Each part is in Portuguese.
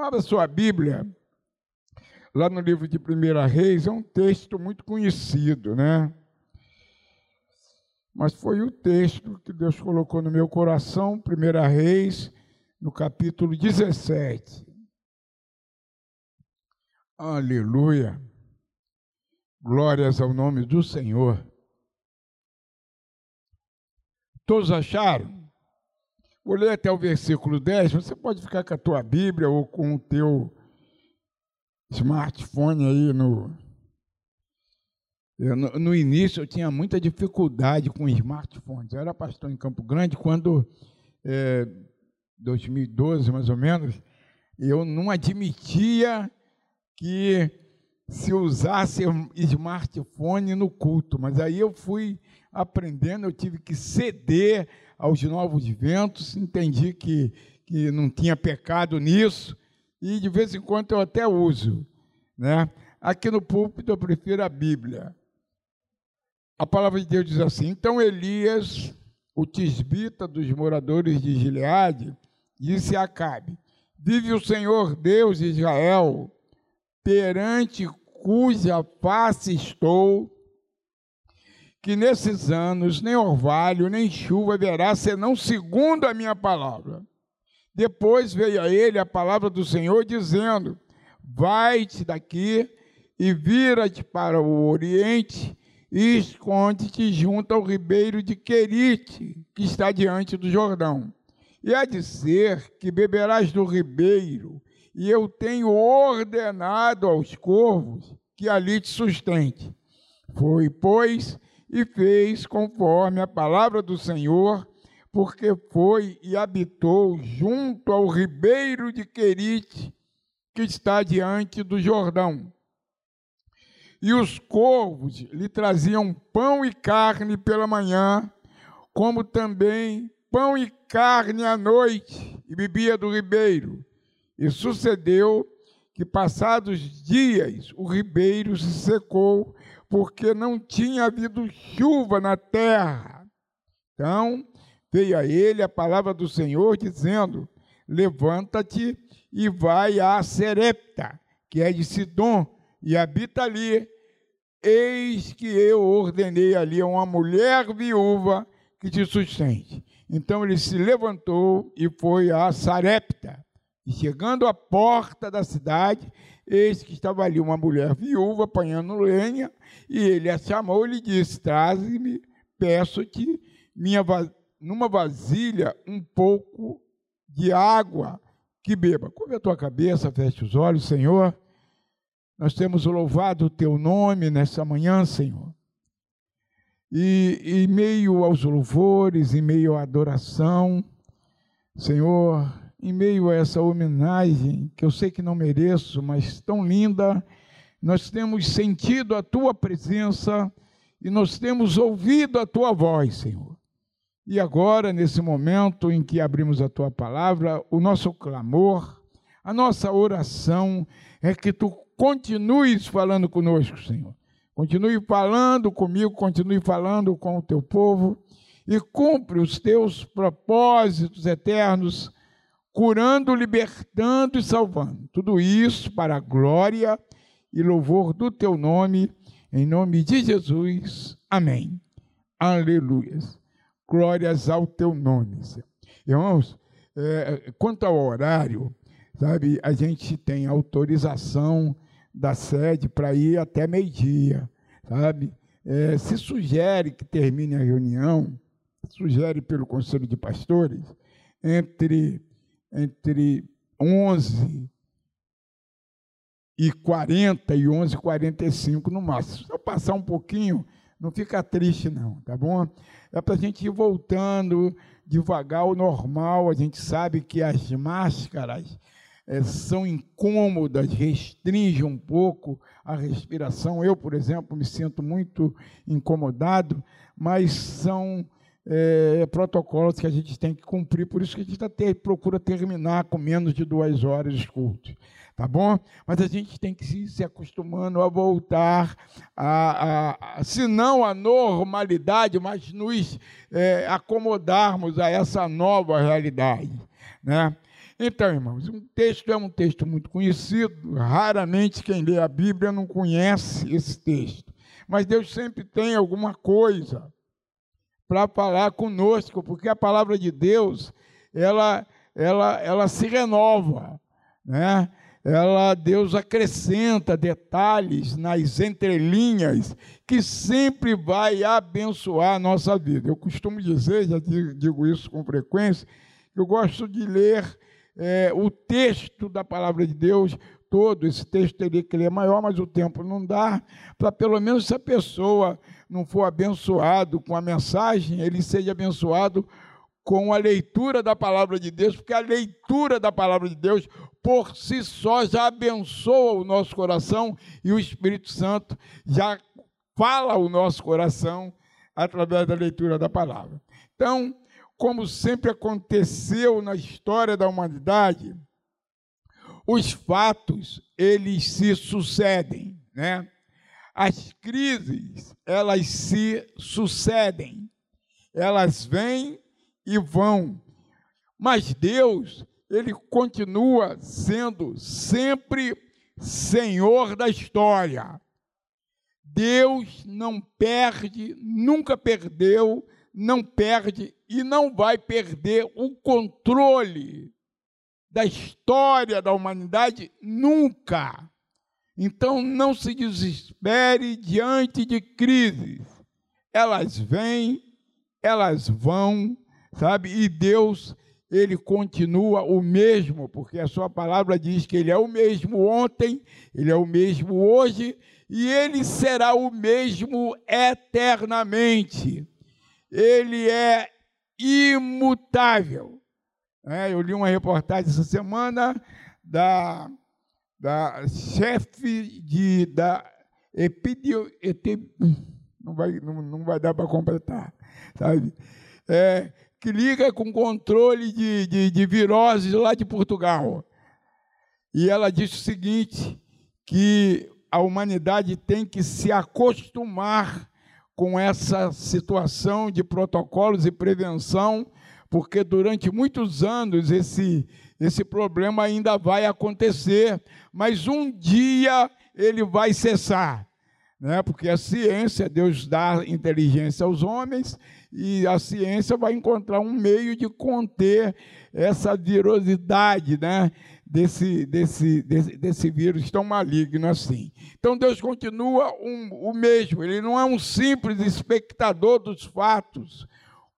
Abra sua Bíblia, lá no livro de 1 Reis, é um texto muito conhecido, né? Mas foi o texto que Deus colocou no meu coração, 1 Reis, no capítulo 17. Aleluia. Glórias ao nome do Senhor. Todos acharam? Vou ler até o versículo 10. Você pode ficar com a tua Bíblia ou com o teu smartphone aí no. Eu, no, no, início eu tinha muita dificuldade com smartphones. Eu era pastor em Campo Grande quando, é, 2012 mais ou menos, eu não admitia que se usasse smartphone no culto, mas aí eu fui aprendendo, eu tive que ceder aos novos ventos, entendi que, que não tinha pecado nisso, e de vez em quando eu até uso. Né? Aqui no púlpito eu prefiro a Bíblia. A palavra de Deus diz assim: Então Elias, o tisbita dos moradores de Gileade, disse a Acabe: Vive o Senhor Deus de Israel, perante cuja face estou, que nesses anos nem orvalho, nem chuva haverá, senão segundo a minha palavra. Depois veio a ele a palavra do Senhor, dizendo: Vai-te daqui e vira-te para o oriente e esconde-te junto ao ribeiro de Querite, que está diante do Jordão. E há de ser que beberás do ribeiro, e eu tenho ordenado aos corvos que ali te sustente. Foi, pois, e fez conforme a palavra do Senhor, porque foi e habitou junto ao ribeiro de Querite, que está diante do Jordão. E os corvos lhe traziam pão e carne pela manhã, como também pão e carne à noite, e bebia do ribeiro. E sucedeu que, passados dias, o ribeiro se secou porque não tinha havido chuva na terra. Então veio a ele a palavra do Senhor dizendo: Levanta-te e vai a Serepta, que é de Sidom, e habita ali. Eis que eu ordenei ali a uma mulher viúva que te sustente. Então ele se levantou e foi a Sarepta. E chegando à porta da cidade, eis que estava ali uma mulher viúva apanhando lenha, e ele a chamou e lhe disse: Traze-me, peço-te, numa vasilha um pouco de água que beba. Curva a tua cabeça, feche os olhos, Senhor. Nós temos louvado o teu nome nessa manhã, Senhor. E em meio aos louvores, em meio à adoração, Senhor, em meio a essa homenagem que eu sei que não mereço, mas tão linda, nós temos sentido a tua presença e nós temos ouvido a tua voz, Senhor. E agora, nesse momento em que abrimos a tua palavra, o nosso clamor, a nossa oração é que tu continues falando conosco, Senhor. Continue falando comigo, continue falando com o teu povo e cumpre os teus propósitos eternos curando, libertando e salvando. Tudo isso para a glória e louvor do teu nome, em nome de Jesus. Amém. Aleluia. Glórias ao teu nome. Irmãos, é, quanto ao horário, sabe, a gente tem autorização da sede para ir até meio-dia, sabe? É, se sugere que termine a reunião, sugere pelo Conselho de Pastores, entre entre 11 e 40 e 11 e 45 no máximo. Se eu passar um pouquinho, não fica triste não, tá bom? É para a gente ir voltando devagar ao normal. A gente sabe que as máscaras é, são incômodas, restringem um pouco a respiração. Eu, por exemplo, me sinto muito incomodado, mas são é, protocolos que a gente tem que cumprir, por isso que a gente tá ter, procura terminar com menos de duas horas de culto, tá bom? Mas a gente tem que ir se acostumando a voltar, a, a, a se não a normalidade, mas nos é, acomodarmos a essa nova realidade, né? Então, irmãos, um texto é um texto muito conhecido, raramente quem lê a Bíblia não conhece esse texto. Mas Deus sempre tem alguma coisa para falar conosco, porque a palavra de Deus, ela, ela, ela se renova, né? Ela, Deus acrescenta detalhes nas entrelinhas que sempre vai abençoar a nossa vida. Eu costumo dizer, já digo isso com frequência, eu gosto de ler é, o texto da palavra de Deus todo. Esse texto teria que ler maior, mas o tempo não dá. Para pelo menos se a pessoa não for abençoado com a mensagem, ele seja abençoado com a leitura da palavra de Deus, porque a leitura da palavra de Deus por si só já abençoa o nosso coração e o Espírito Santo já fala o nosso coração através da leitura da palavra. Então, como sempre aconteceu na história da humanidade, os fatos eles se sucedem, né? As crises elas se sucedem, elas vêm e vão, mas Deus ele continua sendo sempre Senhor da história. Deus não perde, nunca perdeu não perde e não vai perder o controle da história da humanidade nunca. Então não se desespere diante de crises. Elas vêm, elas vão, sabe? E Deus, ele continua o mesmo, porque a sua palavra diz que ele é o mesmo ontem, ele é o mesmo hoje e ele será o mesmo eternamente ele é imutável. É, eu li uma reportagem essa semana da, da chefe de, da epidio, não vai, não, não vai dar para completar, sabe? É, que liga com controle de, de, de viroses lá de Portugal. E ela disse o seguinte, que a humanidade tem que se acostumar com essa situação de protocolos e prevenção, porque durante muitos anos esse, esse problema ainda vai acontecer, mas um dia ele vai cessar. Né? Porque a ciência, Deus dá inteligência aos homens, e a ciência vai encontrar um meio de conter essa virosidade, né? desse, desse, desse, desse vírus tão maligno assim. Então Deus continua um, o mesmo, ele não é um simples espectador dos fatos,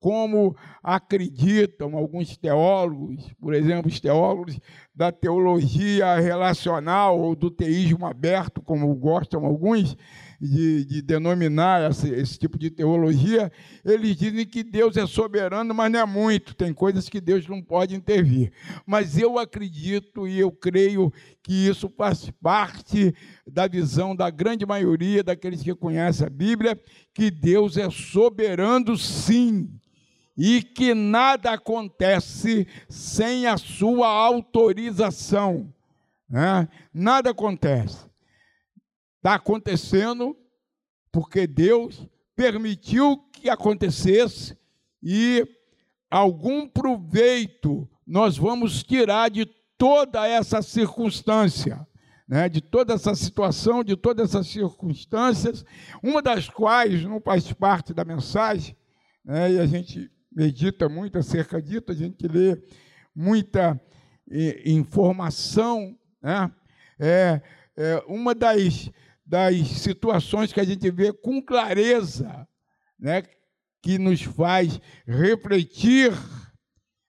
como acreditam alguns teólogos, por exemplo, os teólogos da teologia relacional ou do teísmo aberto, como gostam alguns, de, de denominar esse, esse, tipo de teologia, eles dizem que Deus é soberano, mas não é muito, tem coisas que Deus não pode intervir. Mas eu acredito e eu creio que isso faz parte da visão da grande maioria daqueles que conhecem a Bíblia, que Deus é soberano sim e que nada acontece sem a sua autorização. Né? Nada acontece. Está acontecendo porque Deus permitiu que acontecesse e algum proveito nós vamos tirar de toda essa circunstância, né? de toda essa situação, de todas essas circunstâncias, uma das quais não faz parte da mensagem, né? e a gente medita muito acerca disso, a gente lê muita eh, informação, né? é, é uma das das situações que a gente vê com clareza, né, que nos faz refletir,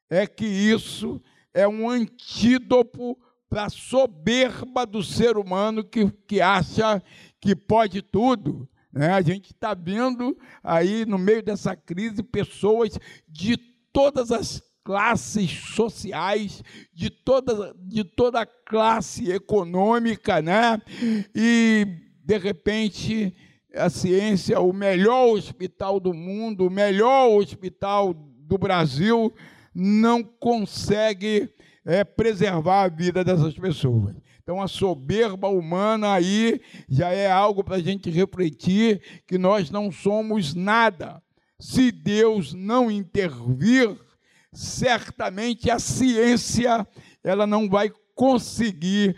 é que isso é um antídoto para a soberba do ser humano que, que acha que pode tudo. Né? A gente está vendo aí, no meio dessa crise, pessoas de todas as classes sociais, de toda, de toda a classe econômica, né? E de repente, a ciência, o melhor hospital do mundo, o melhor hospital do Brasil, não consegue é, preservar a vida dessas pessoas. Então, a soberba humana aí já é algo para a gente refletir que nós não somos nada. Se Deus não intervir, certamente a ciência ela não vai conseguir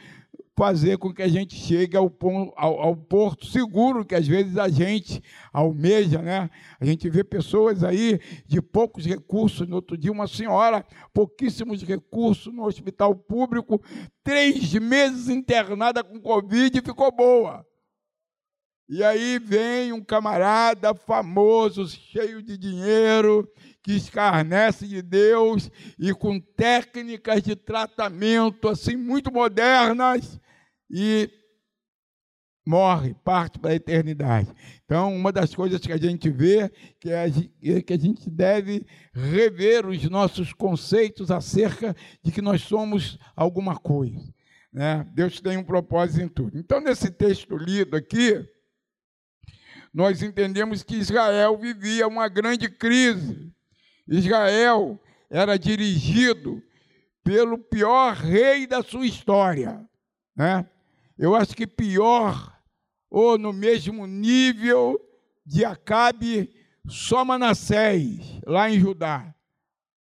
fazer com que a gente chegue ao, ao, ao, porto seguro que às vezes a gente almeja, né? A gente vê pessoas aí de poucos recursos. No outro dia, uma senhora, pouquíssimos recursos no hospital público, três meses internada com Covid e ficou boa. E aí vem um camarada famoso, cheio de dinheiro, que escarnece de Deus e com técnicas de tratamento assim muito modernas e morre, parte para a eternidade. Então, uma das coisas que a gente vê que é, é que a gente deve rever os nossos conceitos acerca de que nós somos alguma coisa. Né? Deus tem um propósito em tudo. Então, nesse texto lido aqui, nós entendemos que Israel vivia uma grande crise. Israel era dirigido pelo pior rei da sua história. Né? Eu acho que pior, ou no mesmo nível de Acabe, só Manassés, lá em Judá.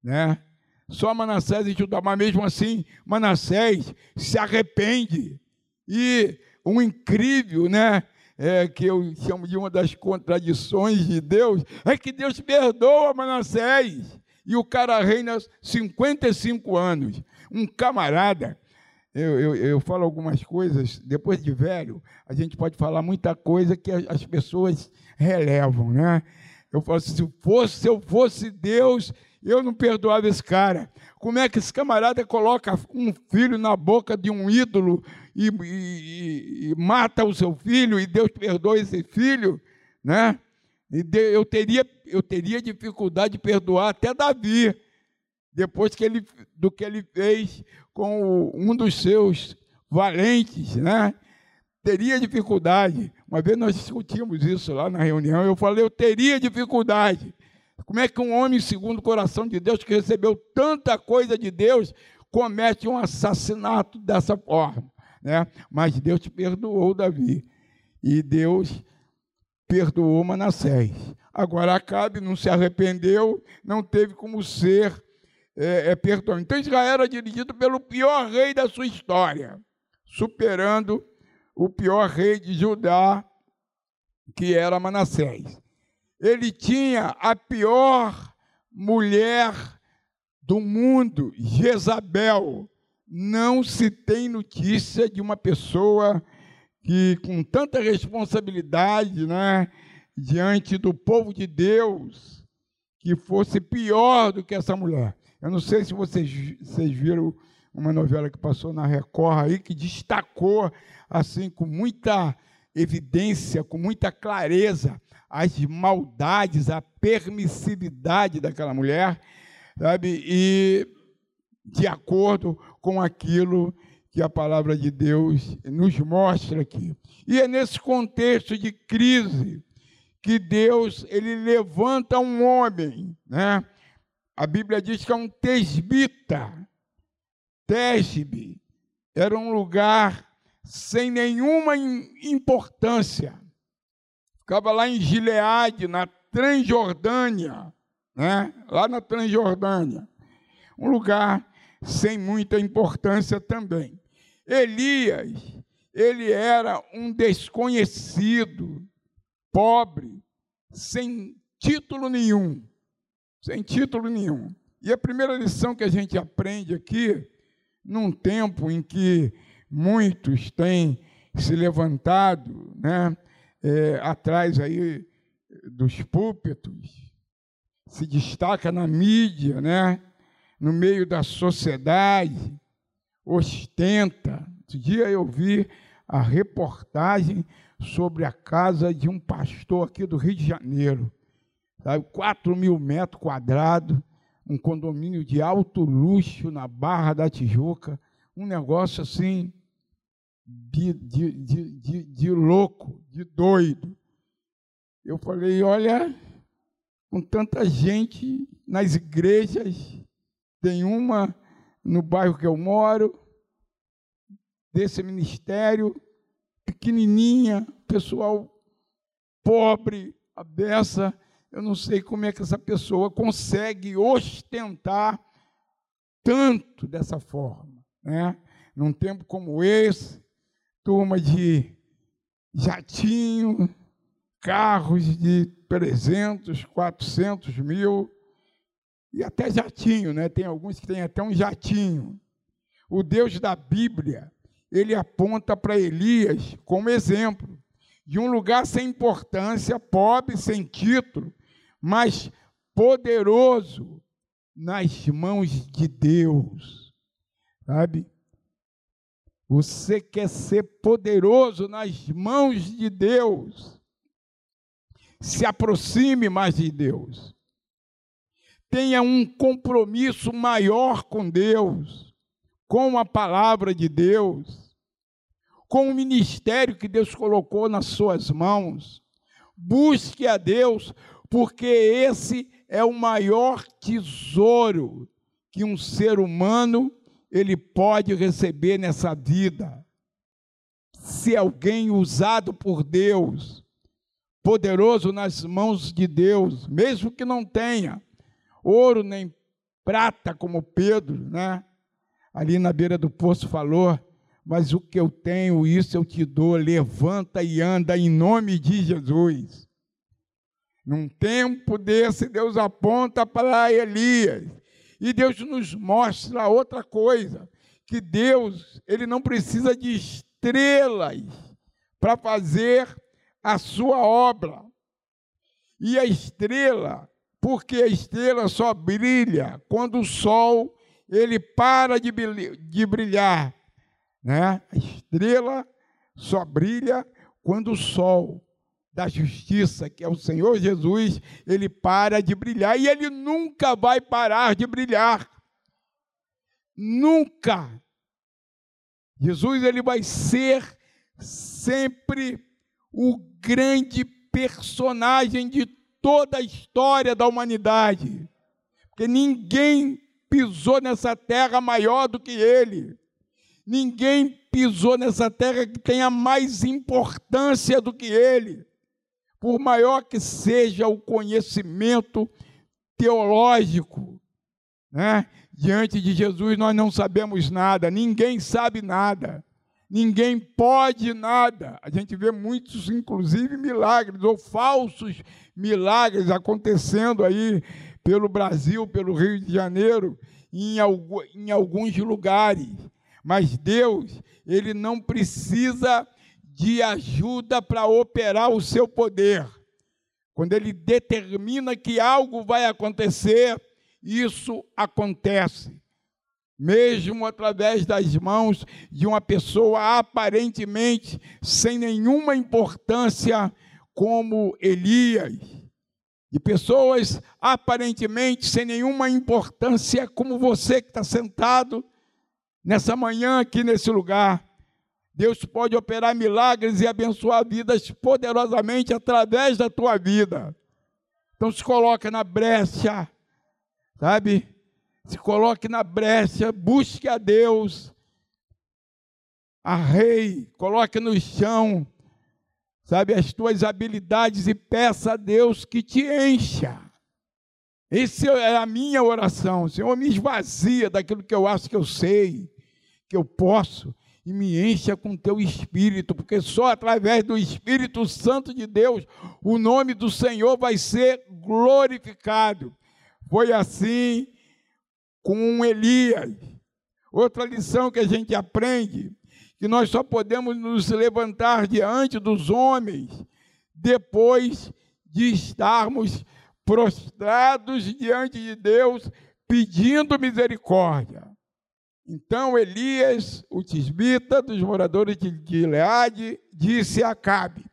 Né? Só Manassés em Judá, mas mesmo assim, Manassés se arrepende. E um incrível, né? É, que eu chamo de uma das contradições de Deus, é que Deus perdoa Manassés. E o cara reina 55 anos. Um camarada eu, eu, eu, falo algumas coisas, depois de velho, a gente pode falar muita coisa que as pessoas relevam, né? Eu falo assim, se, fosse, se eu fosse Deus, eu não perdoava esse cara. Como é que esse camarada coloca um filho na boca de um ídolo e, e, e mata o seu filho e Deus perdoa esse filho, né? Eu, teria, eu teria dificuldade de perdoar até Davi depois que ele, do que ele fez com um dos seus valentes, né? Teria dificuldade. Uma vez nós discutimos isso lá na reunião. Eu falei, eu teria dificuldade. Como é que um homem segundo o coração de Deus, que recebeu tanta coisa de Deus, comete um assassinato dessa forma? Né? Mas Deus perdoou, Davi. E Deus perdoou Manassés. Agora Acabe não se arrependeu, não teve como ser é, é. Então Israel era dirigido pelo pior rei da sua história, superando o pior rei de Judá, que era Manassés. Ele tinha a pior mulher do mundo, Jezabel. Não se tem notícia de uma pessoa que, com tanta responsabilidade, né, diante do povo de Deus, que fosse pior do que essa mulher. Eu não sei se vocês, vocês viram uma novela que passou na Record aí, que destacou, assim, com muita evidência, com muita clareza, as maldades, a permissividade daquela mulher, sabe? E de acordo com aquilo que a palavra de Deus nos mostra aqui. E é nesse contexto de crise que Deus ele levanta um homem, né? A Bíblia diz que é um tesbita. Tesbe era um lugar sem nenhuma importância. Ficava lá em Gileade, na Transjordânia, né? lá na Transjordânia. Um lugar sem muita importância também. Elias, ele era um desconhecido, pobre, sem título nenhum sem título nenhum. E a primeira lição que a gente aprende aqui, num tempo em que muitos têm se levantado, né, é, atrás aí dos púlpitos, se destaca na mídia, né, no meio da sociedade, ostenta. Outro dia eu vi a reportagem sobre a casa de um pastor aqui do Rio de Janeiro sabe? 4 mil metros quadrados, um condomínio de alto luxo na Barra da Tijuca, um negócio assim de, de, de, de, louco, de doido. Eu falei, olha, com tanta gente nas igrejas, tem uma no bairro que eu moro, desse ministério, pequenininha, pessoal pobre, a eu não sei como é que essa pessoa consegue ostentar tanto dessa forma. né? Num tempo como esse, turma de jatinho, carros de 300, 400 mil, e até jatinho, né? Tem alguns que têm até um jatinho. O Deus da Bíblia, ele aponta para Elias como exemplo de um lugar sem importância, pobre, sem título, mas poderoso nas mãos de Deus. Sabe? Você quer ser poderoso nas mãos de Deus. Se aproxime mais de Deus tenha um compromisso maior com Deus, com a palavra de Deus, com o ministério que Deus colocou nas suas mãos. Busque a Deus, porque esse é o maior tesouro que um ser humano ele pode receber nessa vida. Se alguém usado por Deus, poderoso nas mãos de Deus, mesmo que não tenha, ouro nem prata, como Pedro, né? Ali na beira do poço falou, mas o que eu tenho, isso eu te dou, levanta e anda em nome de Jesus. Num tempo desse, Deus aponta para Elias, e Deus nos mostra outra coisa, que Deus, ele não precisa de estrelas para fazer a sua obra. E a estrela, porque a estrela só brilha quando o sol ele para de brilhar, né? A estrela só brilha quando o sol da justiça, que é o Senhor Jesus, ele para de brilhar e ele nunca vai parar de brilhar. Nunca. Jesus ele vai ser sempre o grande personagem de toda a história da humanidade. Porque ninguém pisou nessa terra maior do que ele. Ninguém pisou nessa terra que tenha mais importância do que ele. Por maior que seja o conhecimento teológico, né? diante de Jesus nós não sabemos nada, ninguém sabe nada. Ninguém pode nada. A gente vê muitos, inclusive, milagres ou falsos milagres acontecendo aí pelo Brasil, pelo Rio de Janeiro, em, em alguns lugares. Mas Deus, Ele não precisa de ajuda para operar o seu poder. Quando Ele determina que algo vai acontecer, isso acontece mesmo através das mãos de uma pessoa aparentemente sem nenhuma importância, como Elias, de pessoas aparentemente sem nenhuma importância, como você que está sentado nessa manhã aqui nesse lugar. Deus pode operar milagres e abençoar vidas poderosamente através da tua vida. Então se coloca na brecha, sabe? se coloque na brecha, busque a Deus, a Rei, coloque no chão, sabe, as tuas habilidades e peça a Deus que te encha. Essa é a minha oração. Senhor, me esvazia daquilo que eu acho que eu sei, que eu posso, e me encha com teu espírito, porque só através do Espírito Santo de Deus o nome do Senhor vai ser glorificado. Foi assim com Elias. Outra lição que a gente aprende, que nós só podemos nos levantar diante dos homens depois de estarmos prostrados diante de Deus, pedindo misericórdia. Então Elias, o tisbita dos moradores de Gileade, disse a Acabe: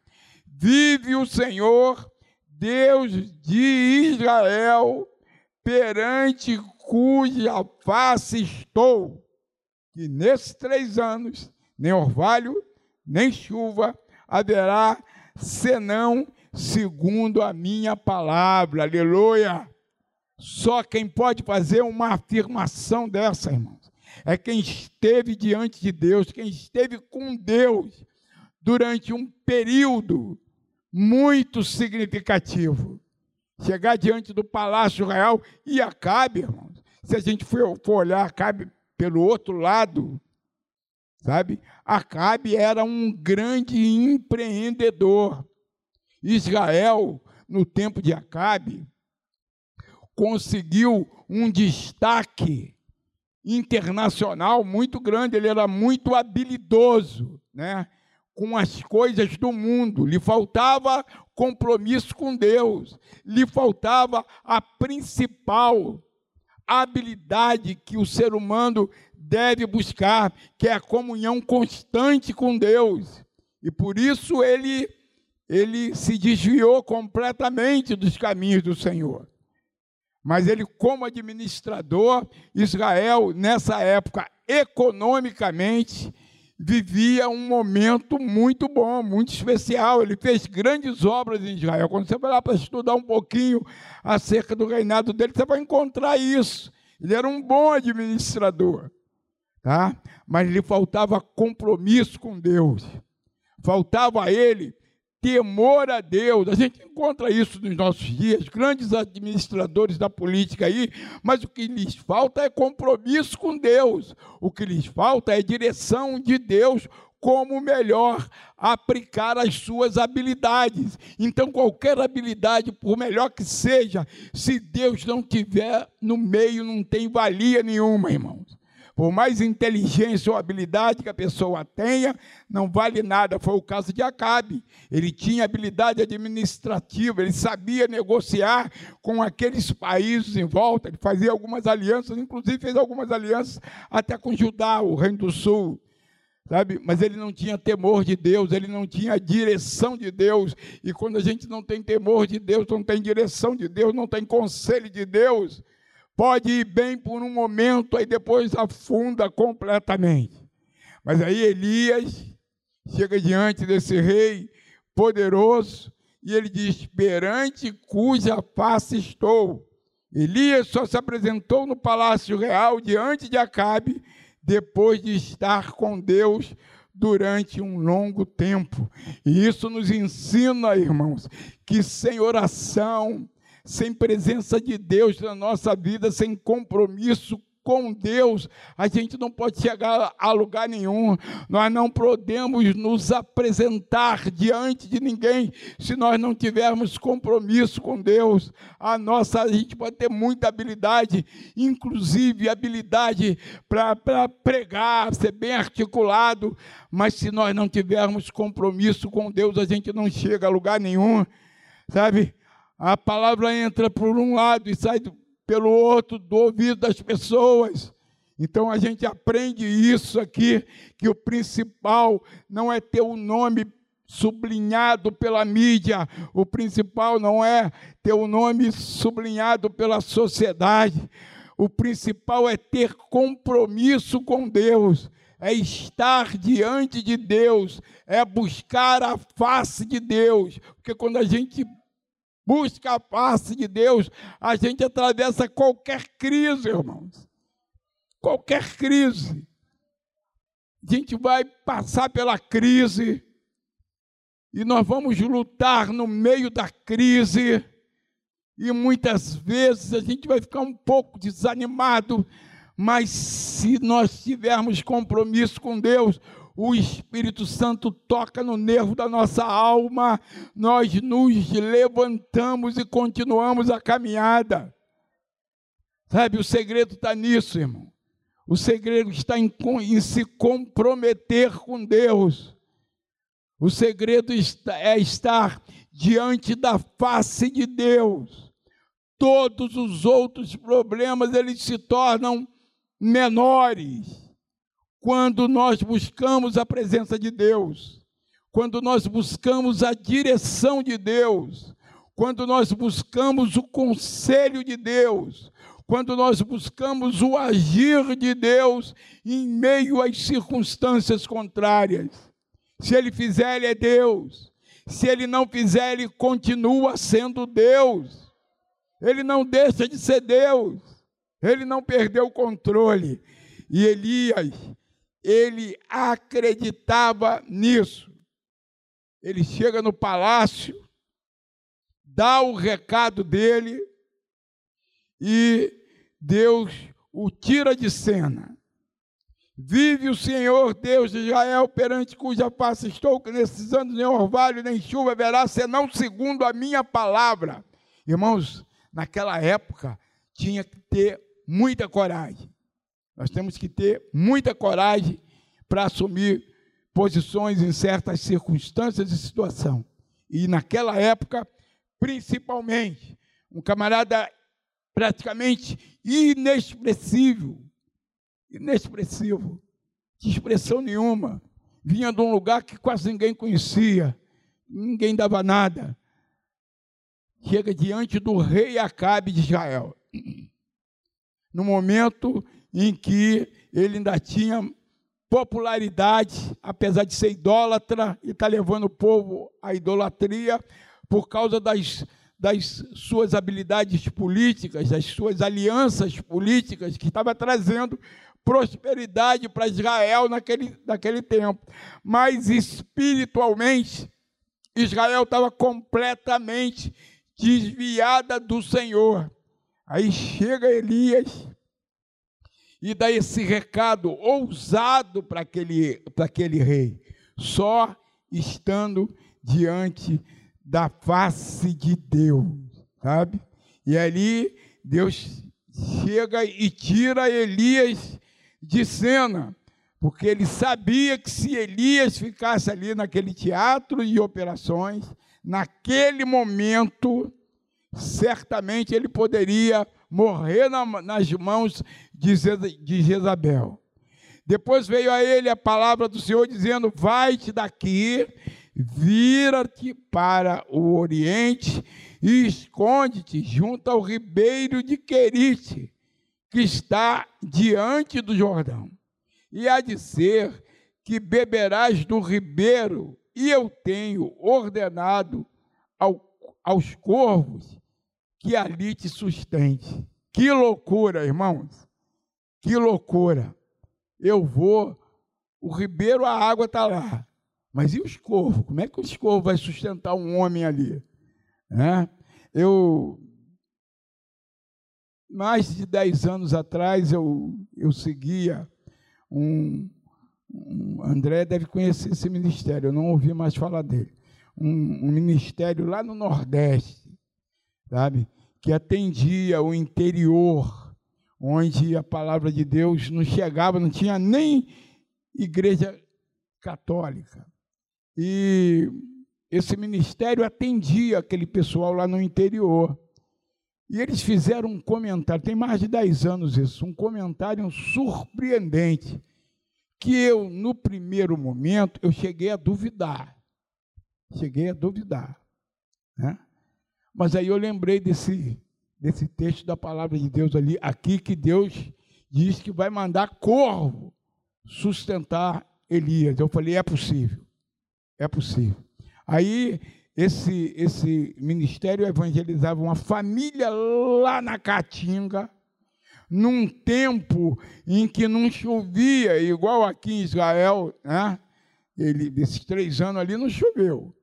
Vive o Senhor, Deus de Israel, perante cuja face estou, que nesses três anos, nem orvalho, nem chuva haverá, senão segundo a minha palavra. Aleluia! Só quem pode fazer uma afirmação dessa, irmãos, é quem esteve diante de Deus, quem esteve com Deus durante um período muito significativo. Chegar diante do palácio real e Acabe, irmãos, se a gente for, for olhar, Acabe pelo outro lado, sabe? Acabe era um grande empreendedor. Israel, no tempo de Acabe, conseguiu um destaque internacional muito grande, ele era muito habilidoso, né? com as coisas do mundo, lhe faltava compromisso com Deus, lhe faltava a principal habilidade que o ser humano deve buscar, que é a comunhão constante com Deus. E por isso ele ele se desviou completamente dos caminhos do Senhor. Mas ele, como administrador, Israel, nessa época, economicamente, vivia um momento muito bom, muito especial. Ele fez grandes obras em Israel. Quando você vai lá para estudar um pouquinho acerca do reinado dele, você vai encontrar isso. Ele era um bom administrador, tá? Mas lhe faltava compromisso com Deus. Faltava a ele temor a Deus. A gente encontra isso nos nossos dias, grandes administradores da política aí, mas o que lhes falta é compromisso com Deus. O que lhes falta é direção de Deus como melhor aplicar as suas habilidades. Então, qualquer habilidade, por melhor que seja, se Deus não tiver no meio, não tem valia nenhuma, irmãos. Por mais inteligência ou habilidade que a pessoa tenha, não vale nada. Foi o caso de Acabe. Ele tinha habilidade administrativa, ele sabia negociar com aqueles países em volta, ele fazia algumas alianças, inclusive fez algumas alianças até com Judá, o reino do sul. Sabe? Mas ele não tinha temor de Deus, ele não tinha direção de Deus. E quando a gente não tem temor de Deus, não tem direção de Deus, não tem conselho de Deus, pode ir bem por um momento, aí depois afunda completamente. Mas aí Elias chega diante desse rei poderoso e ele diz: perante cuja face estou. Elias só se apresentou no palácio real diante de Acabe depois de estar com Deus durante um longo tempo. E isso nos ensina, irmãos, que sem oração, sem presença de Deus na nossa vida, sem compromisso com Deus, a gente não pode chegar a lugar nenhum. Nós não podemos nos apresentar diante de ninguém se nós não tivermos compromisso com Deus. A nossa a gente pode ter muita habilidade, inclusive habilidade para pregar, ser bem articulado, mas se nós não tivermos compromisso com Deus, a gente não chega a lugar nenhum. Sabe? A palavra entra por um lado e sai pelo outro do ouvido das pessoas. Então a gente aprende isso aqui, que o principal não é ter o nome sublinhado pela mídia, o principal não é ter o nome sublinhado pela sociedade, o principal é ter compromisso com Deus, é estar diante de Deus, é buscar a face de Deus, porque quando a gente busca a face de Deus, a gente atravessa qualquer crise, irmãos. Qualquer crise. A gente vai passar pela crise e nós vamos lutar no meio da crise. E muitas vezes a gente vai ficar um pouco desanimado, mas se nós tivermos compromisso com Deus, o Espírito Santo toca no nervo da nossa alma, nós nos levantamos e continuamos a caminhada. Sabe, o segredo está nisso, irmão. O segredo está em, em, se comprometer com Deus. O segredo está, é estar diante da face de Deus. Todos os outros problemas eles se tornam menores quando nós buscamos a presença de Deus, quando nós buscamos a direção de Deus, quando nós buscamos o conselho de Deus, quando nós buscamos o agir de Deus em meio às circunstâncias contrárias. Se ele fizer, ele é Deus. Se ele não fizer, ele continua sendo Deus. Ele não deixa de ser Deus. Ele não perdeu o controle. E Elias, ele acreditava nisso. Ele chega no palácio, dá o recado dele, e Deus o tira de cena. Vive o Senhor Deus de Israel, perante cuja face estou, que nesses anos nem orvalho nem chuva haverá, senão segundo a minha palavra. Irmãos, naquela época tinha que ter muita coragem. Nós temos que ter muita coragem para assumir posições em certas circunstâncias e situação. E naquela época, principalmente, um camarada praticamente inexpressivo, inexpressivo, de expressão nenhuma, vinha de um lugar que quase ninguém conhecia, ninguém dava nada. Chega diante do rei Acabe de Israel, no momento em que ele ainda tinha popularidade, apesar de ser idólatra e estar tá levando o povo à idolatria por causa das, das suas habilidades políticas, das suas alianças políticas, que estava trazendo prosperidade para Israel naquele, naquele tempo. Mas espiritualmente, Israel estava completamente desviada do Senhor. Aí chega Elias e dá esse recado ousado para aquele, para aquele rei, só estando diante da face de Deus, sabe? E ali Deus chega e tira Elias de cena, porque ele sabia que se Elias ficasse ali naquele teatro de operações, naquele momento, certamente ele poderia morrer na, nas mãos de, de Jezabel. Depois veio a ele a palavra do Senhor dizendo: Vai-te daqui, vira-te para o oriente e esconde-te junto ao ribeiro de Querite, que está diante do Jordão. E há de ser que beberás do ribeiro, e eu tenho ordenado ao, aos corvos que ali te sustente. Que loucura, irmãos. Que loucura. Eu vou, o ribeiro, a água está lá. Mas e os corvos? Como é que o escorvo vai sustentar um homem ali? É? Eu, mais de dez anos atrás, eu, eu seguia um, um, André deve conhecer esse ministério, eu não ouvi mais falar dele. Um, um ministério lá no Nordeste, sabe? que atendia o interior, onde a palavra de Deus não chegava, não tinha nem igreja católica. E esse ministério atendia aquele pessoal lá no interior. E eles fizeram um comentário, tem mais de 10 anos isso, um comentário surpreendente, que eu, no primeiro momento, eu cheguei a duvidar. Cheguei a duvidar. Né? Mas aí eu lembrei desse, desse texto da palavra de Deus ali, aqui que Deus diz que vai mandar corvo sustentar Elias. Eu falei, é possível. É possível. Aí esse, esse ministério evangelizava uma família lá na Caatinga, num tempo em que não chovia, igual aqui em Israel, né? Ele, desses três anos ali não choveu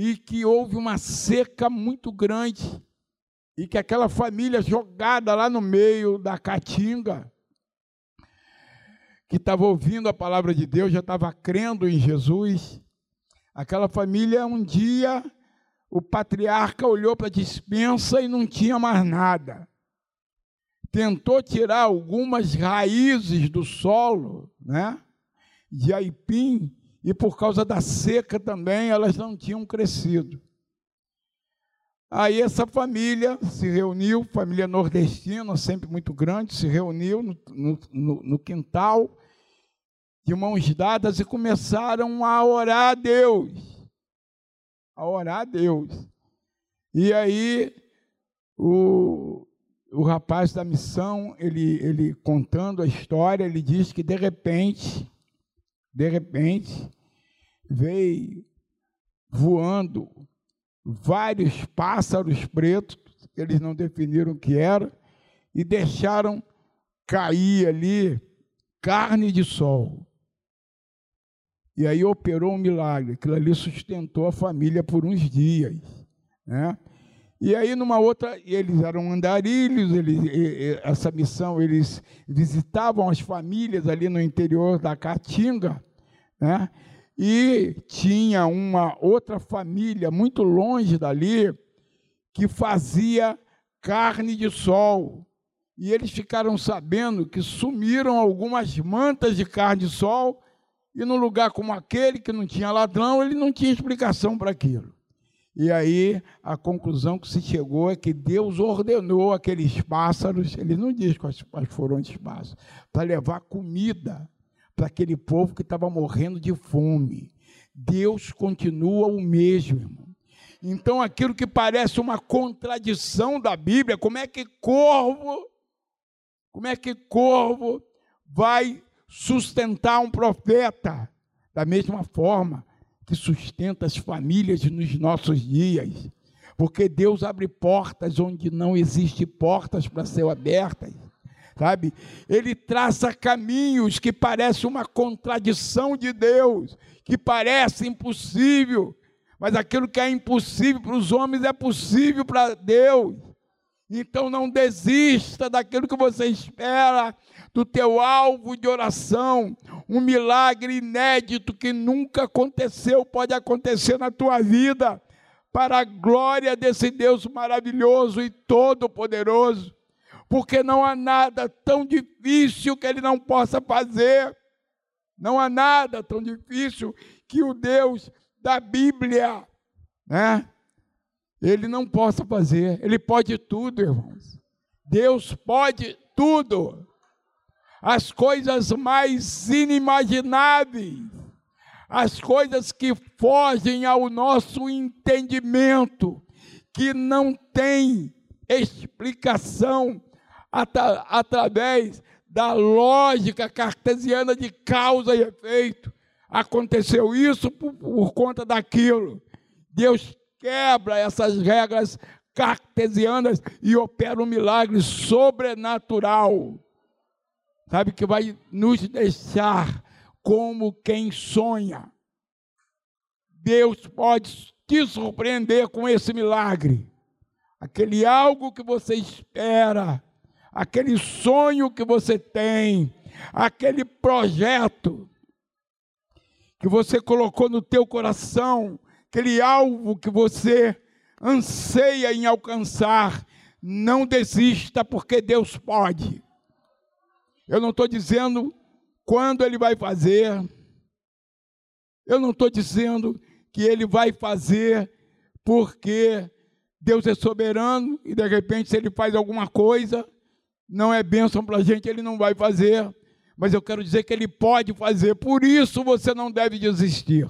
e que houve uma seca muito grande e que aquela família jogada lá no meio da caatinga, que estava ouvindo a palavra de Deus, já estava crendo em Jesus, aquela família um dia o patriarca olhou para a dispensa e não tinha mais nada. Tentou tirar algumas raízes do solo, né? De aipim, e por causa da seca também elas não tinham crescido. Aí essa família se reuniu, família nordestina, sempre muito grande, se reuniu no, no, no quintal, de mãos dadas, e começaram a orar a Deus. A orar a Deus. E aí o, o rapaz da missão, ele, ele contando a história, ele diz que de repente de repente, veio voando vários pássaros pretos, que eles não definiram o que era, e deixaram cair ali carne de sol. E aí operou um milagre, aquilo ali sustentou a família por uns dias. Né? E aí, numa outra, eles eram andarilhos, eles, essa missão, eles visitavam as famílias ali no interior da Caatinga, né? E tinha uma outra família muito longe dali que fazia carne de sol. E eles ficaram sabendo que sumiram algumas mantas de carne de sol, e num lugar como aquele que não tinha ladrão, ele não tinha explicação para aquilo. E aí a conclusão que se chegou é que Deus ordenou aqueles pássaros, ele não diz quais, quais foram esses pássaros, para levar comida para aquele povo que estava morrendo de fome. Deus continua o mesmo, irmão. Então aquilo que parece uma contradição da Bíblia, como é que corvo, como é que corvo vai sustentar um profeta? Da mesma forma, que sustenta as famílias nos nossos dias. Porque Deus abre portas onde não existe portas para ser abertas. Sabe? Ele traça caminhos que parecem uma contradição de Deus, que parece impossível, mas aquilo que é impossível para os homens é possível para Deus. Então não desista daquilo que você espera, do teu alvo de oração. Um milagre inédito que nunca aconteceu pode acontecer na tua vida, para a glória desse Deus maravilhoso e todo-poderoso. Porque não há nada tão difícil que ele não possa fazer. Não há nada tão difícil que o Deus da Bíblia, né? Ele não possa fazer. Ele pode tudo, irmãos. Deus pode tudo as coisas mais inimagináveis, as coisas que fogem ao nosso entendimento, que não tem explicação atra através da lógica cartesiana de causa e efeito. Aconteceu isso por, por conta daquilo. Deus quebra essas regras cartesianas e opera um milagre sobrenatural sabe, que vai nos deixar como quem sonha. Deus pode te surpreender com esse milagre. Aquele algo que você espera, aquele sonho que você tem, aquele projeto que você colocou no teu coração, aquele alvo que você anseia em alcançar, não desista porque Deus pode. Eu não estou dizendo quando ele vai fazer. Eu não estou dizendo que ele vai fazer porque Deus é soberano e de repente, se ele faz alguma coisa, não é bênção para a gente, ele não vai fazer. Mas eu quero dizer que ele pode fazer, por isso você não deve desistir.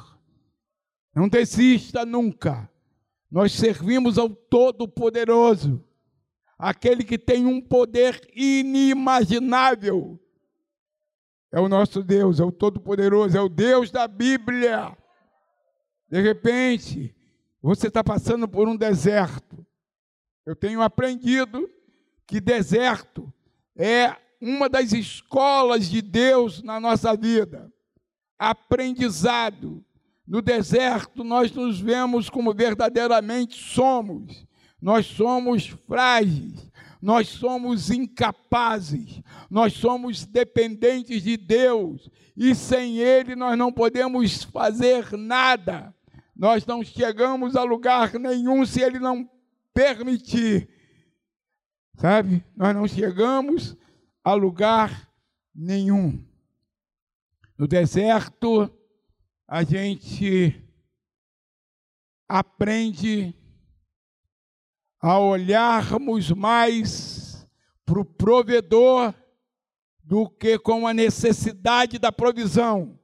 Não desista nunca. Nós servimos ao Todo-Poderoso aquele que tem um poder inimaginável. É o nosso Deus, é o Todo-Poderoso, é o Deus da Bíblia. De repente, você está passando por um deserto. Eu tenho aprendido que deserto é uma das escolas de Deus na nossa vida. Aprendizado. No deserto, nós nos vemos como verdadeiramente somos nós somos frágeis, nós somos incapazes, nós somos dependentes de Deus e sem Ele nós não podemos fazer nada. Nós não chegamos a lugar nenhum se Ele não permitir. Sabe? Nós não chegamos a lugar nenhum. No deserto, a gente aprende a olharmos mais para o provedor do que com a necessidade da provisão,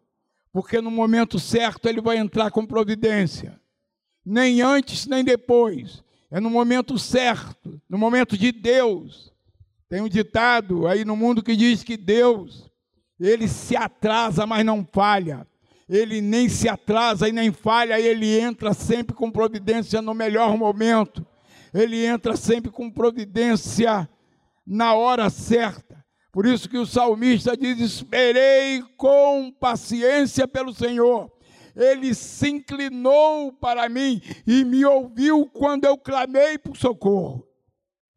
porque no momento certo ele vai entrar com providência, nem antes nem depois, é no momento certo, no momento de Deus. Tem um ditado aí no mundo que diz que Deus, ele se atrasa, mas não falha. Ele nem se atrasa e nem falha, ele entra sempre com providência no melhor momento ele entra sempre com providência na hora certa. Por isso que o salmista diz: Esperei com paciência pelo Senhor. Ele se inclinou para mim e me ouviu quando eu clamei por socorro.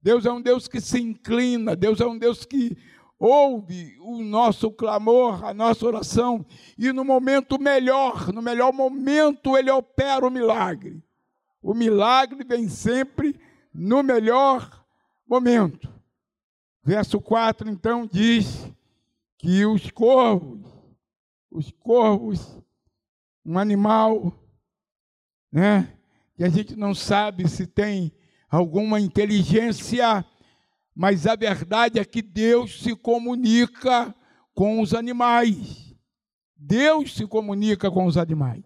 Deus é um Deus que se inclina, Deus é um Deus que ouve o nosso clamor, a nossa oração, e no momento melhor, no melhor momento, Ele opera o milagre. O milagre vem sempre no melhor momento. Verso 4 então diz que os corvos, os corvos, um animal, né, que a gente não sabe se tem alguma inteligência, mas a verdade é que Deus se comunica com os animais. Deus se comunica com os animais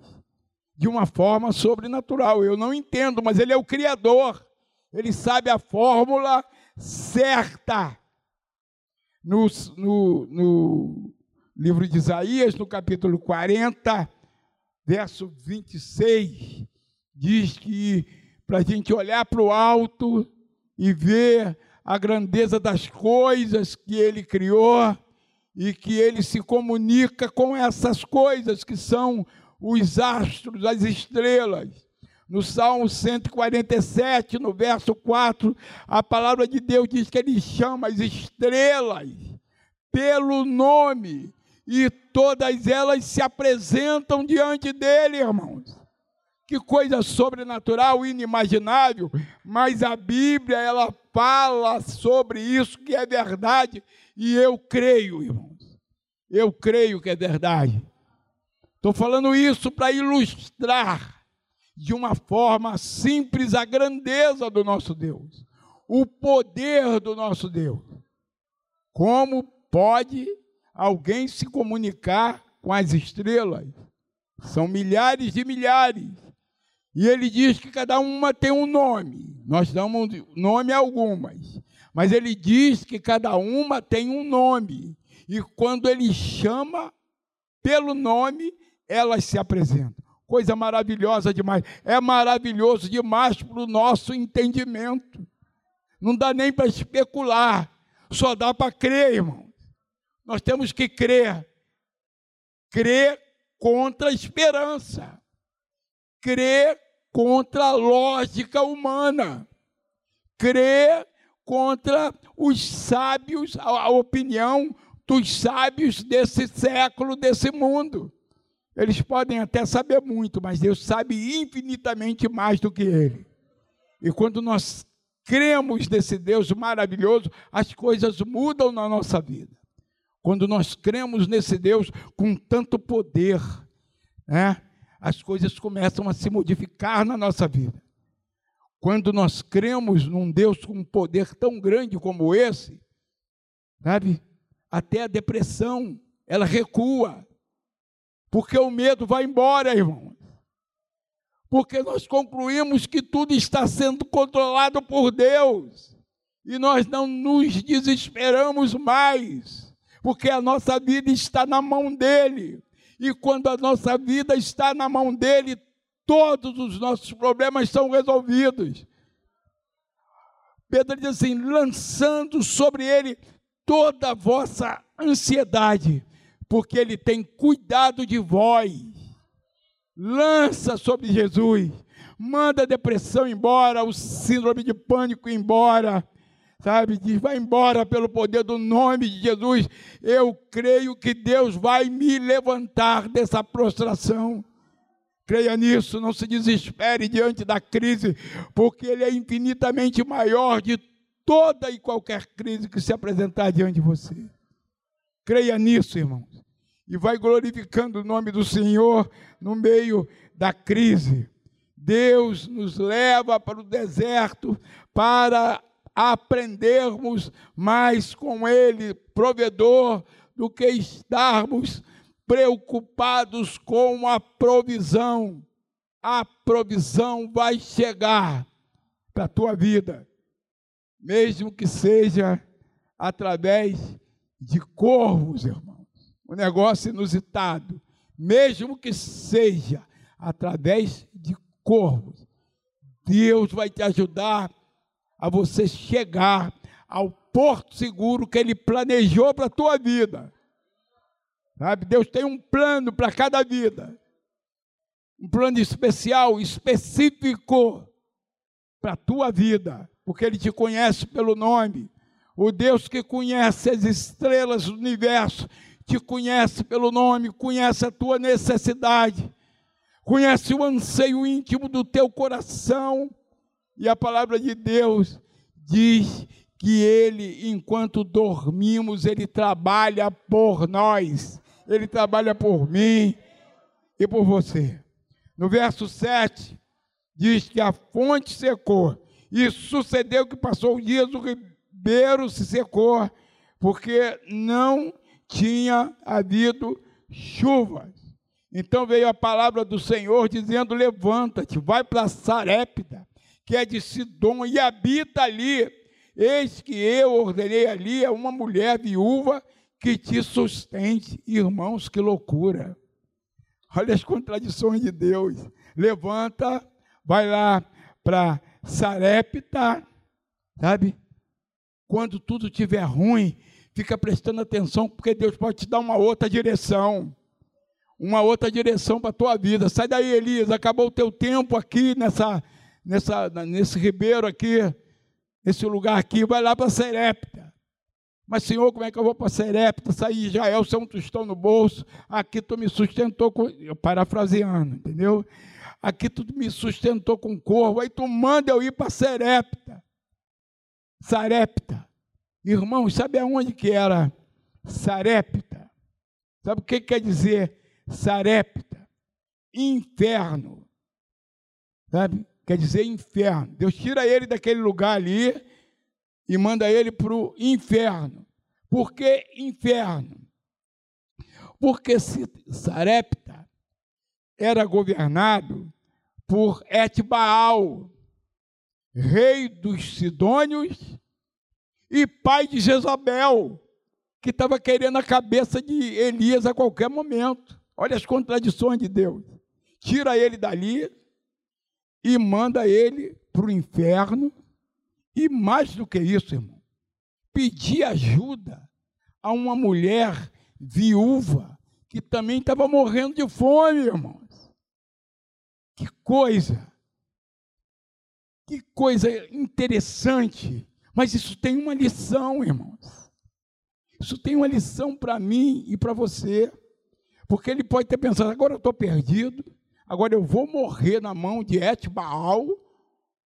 de uma forma sobrenatural. Eu não entendo, mas Ele é o Criador. Ele sabe a fórmula certa. No, no, no livro de Isaías, no capítulo 40, verso 26, diz que para a gente olhar para o alto e ver a grandeza das coisas que ele criou e que ele se comunica com essas coisas que são os astros, as estrelas. No Salmo 147, no verso 4, a palavra de Deus diz que ele chama as estrelas pelo nome e todas elas se apresentam diante dele, irmãos. Que coisa sobrenatural, inimaginável, mas a Bíblia ela fala sobre isso que é verdade e eu creio, irmãos. Eu creio que é verdade. Estou falando isso para ilustrar de uma forma simples a grandeza do nosso Deus, o poder do nosso Deus. Como pode alguém se comunicar com as estrelas? São milhares de milhares. E ele diz que cada uma tem um nome. Nós damos nome a algumas. Mas ele diz que cada uma tem um nome. E quando ele chama pelo nome, elas se apresentam coisa maravilhosa demais. É maravilhoso demais para o nosso entendimento. Não dá nem para especular, só dá para crer, irmão. Nós temos que crer. Crer contra a esperança. Crer contra a lógica humana. Crer contra os sábios, a opinião dos sábios desse século, desse mundo. Eles podem até saber muito, mas Deus sabe infinitamente mais do que ele. E quando nós cremos nesse Deus maravilhoso, as coisas mudam na nossa vida. Quando nós cremos nesse Deus com tanto poder, né, as coisas começam a se modificar na nossa vida. Quando nós cremos num Deus com um poder tão grande como esse, sabe, até a depressão, ela recua, porque o medo vai embora, irmão. Porque nós concluímos que tudo está sendo controlado por Deus. E nós não nos desesperamos mais. Porque a nossa vida está na mão dele. E quando a nossa vida está na mão dele, todos os nossos problemas são resolvidos. Pedro diz assim: lançando sobre ele toda a vossa ansiedade, porque Ele tem cuidado de vós. Lança sobre Jesus, manda a depressão embora, o síndrome de pânico embora, sabe? Diz, vai embora pelo poder do nome de Jesus. Eu creio que Deus vai me levantar dessa prostração. Creia nisso, não se desespere diante da crise, porque Ele é infinitamente maior de toda e qualquer crise que se apresentar diante de você. Creia nisso, irmãos. E vai glorificando o nome do Senhor no meio da crise. Deus nos leva para o deserto para aprendermos mais com Ele, provedor, do que estarmos preocupados com a provisão. A provisão vai chegar para a tua vida, mesmo que seja através de corvos, irmão. Um negócio inusitado, mesmo que seja através de corvos. Deus vai te ajudar a você chegar ao porto seguro que Ele planejou para a tua vida. Sabe? Deus tem um plano para cada vida. plano especial, específico para a tua vida, porque Ele te conhece pelo nome. O Deus que conhece as estrelas do universo, te conhece pelo nome, conhece a tua necessidade, conhece o anseio íntimo do teu coração. E a palavra de Deus diz que Ele, enquanto dormimos, Ele trabalha por nós, Ele trabalha por mim e por você. No verso 7, diz que a fonte secou. E sucedeu que passou o dia do ribeiro se secou, porque não tinha havido chuvas. Então veio a palavra do Senhor dizendo: Levanta-te, vai para Sarépida, que é de Sidom, e habita ali. Eis que eu ordenei ali a uma mulher viúva que te sustente. Irmãos, que loucura! Olha as contradições de Deus. Levanta, vai lá para Sarepta, sabe? Quando tudo estiver ruim, fica prestando atenção, porque Deus pode te dar uma outra direção. Uma outra direção para a tua vida. Sai daí, Elias, acabou o teu tempo aqui nessa, nessa, nesse ribeiro aqui, nesse lugar aqui, vai lá para Serepta. Mas, Senhor, como é que eu vou para Serepta? Sair Israel, sem um tostão no bolso. Aqui tu me sustentou, com... eu parafraseando, entendeu? aqui tu me sustentou com corvo, aí tu manda eu ir para Serepta. Sarepta. Irmãos, sabe aonde que era Sarepta? Sabe o que quer dizer Sarepta? Inferno. Sabe? Quer dizer inferno. Deus tira ele daquele lugar ali e manda ele para o inferno. Por que inferno? Porque Sarepta era governado por Etbaal, rei dos Sidônios e pai de Jezabel, que estava querendo a cabeça de Elias a qualquer momento. Olha as contradições de Deus. Tira ele dali e manda ele para o inferno. E mais do que isso, irmão, pedir ajuda a uma mulher viúva que também estava morrendo de fome, irmão. Que coisa! Que coisa interessante! Mas isso tem uma lição, irmãos. Isso tem uma lição para mim e para você. Porque ele pode ter pensado, agora eu estou perdido, agora eu vou morrer na mão de Etbaal,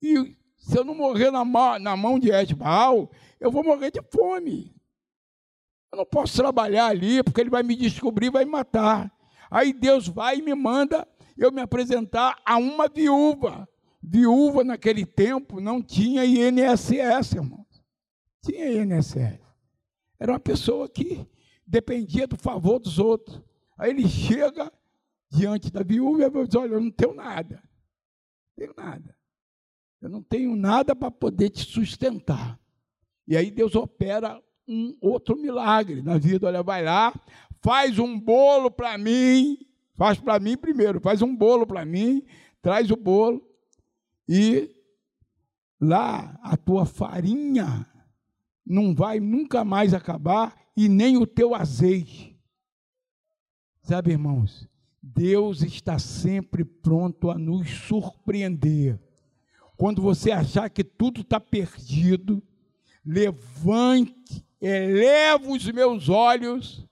e se eu não morrer na, na mão de Etbaal, eu vou morrer de fome. Eu não posso trabalhar ali, porque ele vai me descobrir vai me matar. Aí Deus vai e me manda eu me apresentar a uma viúva. Viúva naquele tempo não tinha INSS, irmãos. Tinha INSS. Era uma pessoa que dependia do favor dos outros. Aí ele chega diante da viúva e diz: Olha, eu não tenho nada. Não tenho nada. Eu não tenho nada para poder te sustentar. E aí Deus opera um outro milagre na vida. Olha, vai lá, faz um bolo para mim Faz para mim primeiro, faz um bolo para mim, traz o bolo e lá a tua farinha não vai nunca mais acabar e nem o teu azeite. Sabe, irmãos, Deus está sempre pronto a nos surpreender. Quando você achar que tudo está perdido, levante, eleva os meus olhos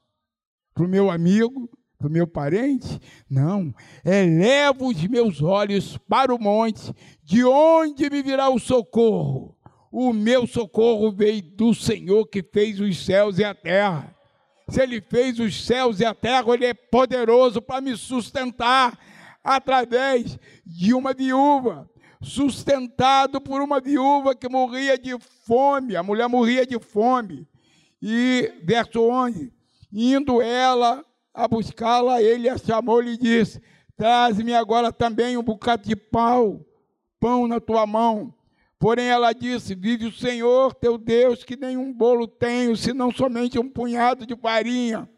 para o meu amigo, para o meu parente? Não. Elevo os meus olhos para o monte, de onde me virá o socorro? O meu socorro veio do Senhor que fez os céus e a terra. Se Ele fez os céus e a terra, Ele é poderoso para me sustentar através de uma viúva. Sustentado por uma viúva que morria de fome, a mulher morria de fome. E verso 11: indo ela a buscá-la, ele a chamou e disse: Traz-me agora também um bocado de pau, pão na tua mão. Porém ela disse: Vive o Senhor teu Deus, que nenhum bolo tenho, senão somente um punhado de farinha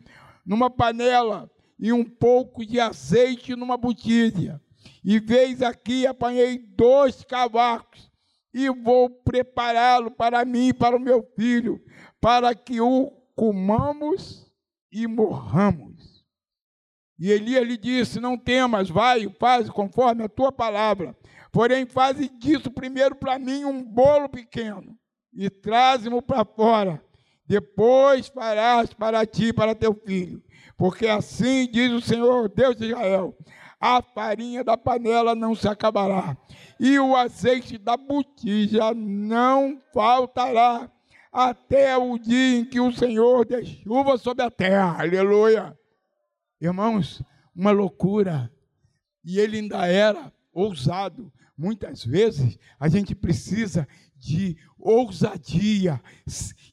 numa panela e um pouco de azeite numa botija. E veis aqui, apanhei dois cavacos e vou prepará-lo para mim e para o meu filho, para que o comamos e morramos. E Elias lhe disse: Não temas, vai, faz conforme a tua palavra. Porém, faze disso primeiro para mim um bolo pequeno e traze-mo para fora. Depois farás para ti, para teu filho. Porque assim diz o Senhor, Deus de Israel: a farinha da panela não se acabará, e o azeite da botija não faltará, até o dia em que o Senhor dê chuva sobre a terra. Aleluia. Irmãos, uma loucura. E ele ainda era ousado. Muitas vezes a gente precisa de ousadia.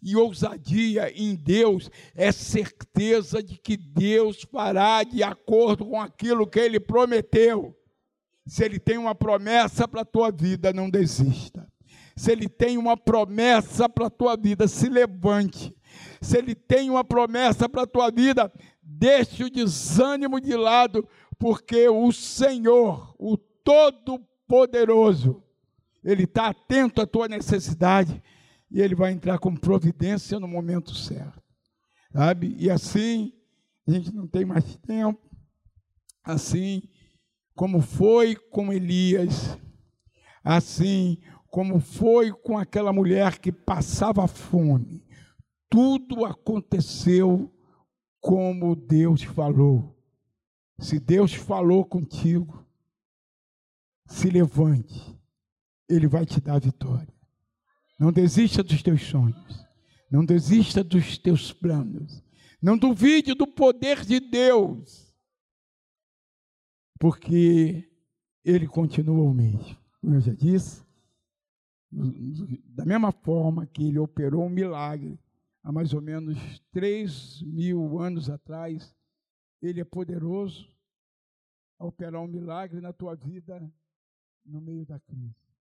E ousadia em Deus é certeza de que Deus fará de acordo com aquilo que ele prometeu. Se ele tem uma promessa para a tua vida, não desista. Se ele tem uma promessa para a tua vida, se levante. Se ele tem uma promessa para a tua vida, deixe o desânimo de lado, porque o Senhor, o Todo-Poderoso, Ele está atento à tua necessidade e Ele vai entrar com providência no momento certo. Sabe? E assim, a gente não tem mais tempo, assim como foi com Elias, assim como foi com aquela mulher que passava fome. Tudo aconteceu como Deus falou. Se Deus falou contigo, se levante, Ele vai te dar vitória. Não desista dos teus sonhos, não desista dos teus planos, não duvide do poder de Deus, porque Ele continua o mesmo. Como eu já disse, da mesma forma que Ele operou um milagre há mais ou menos três mil anos atrás, Ele é poderoso a operar um milagre na tua vida no meio da crise.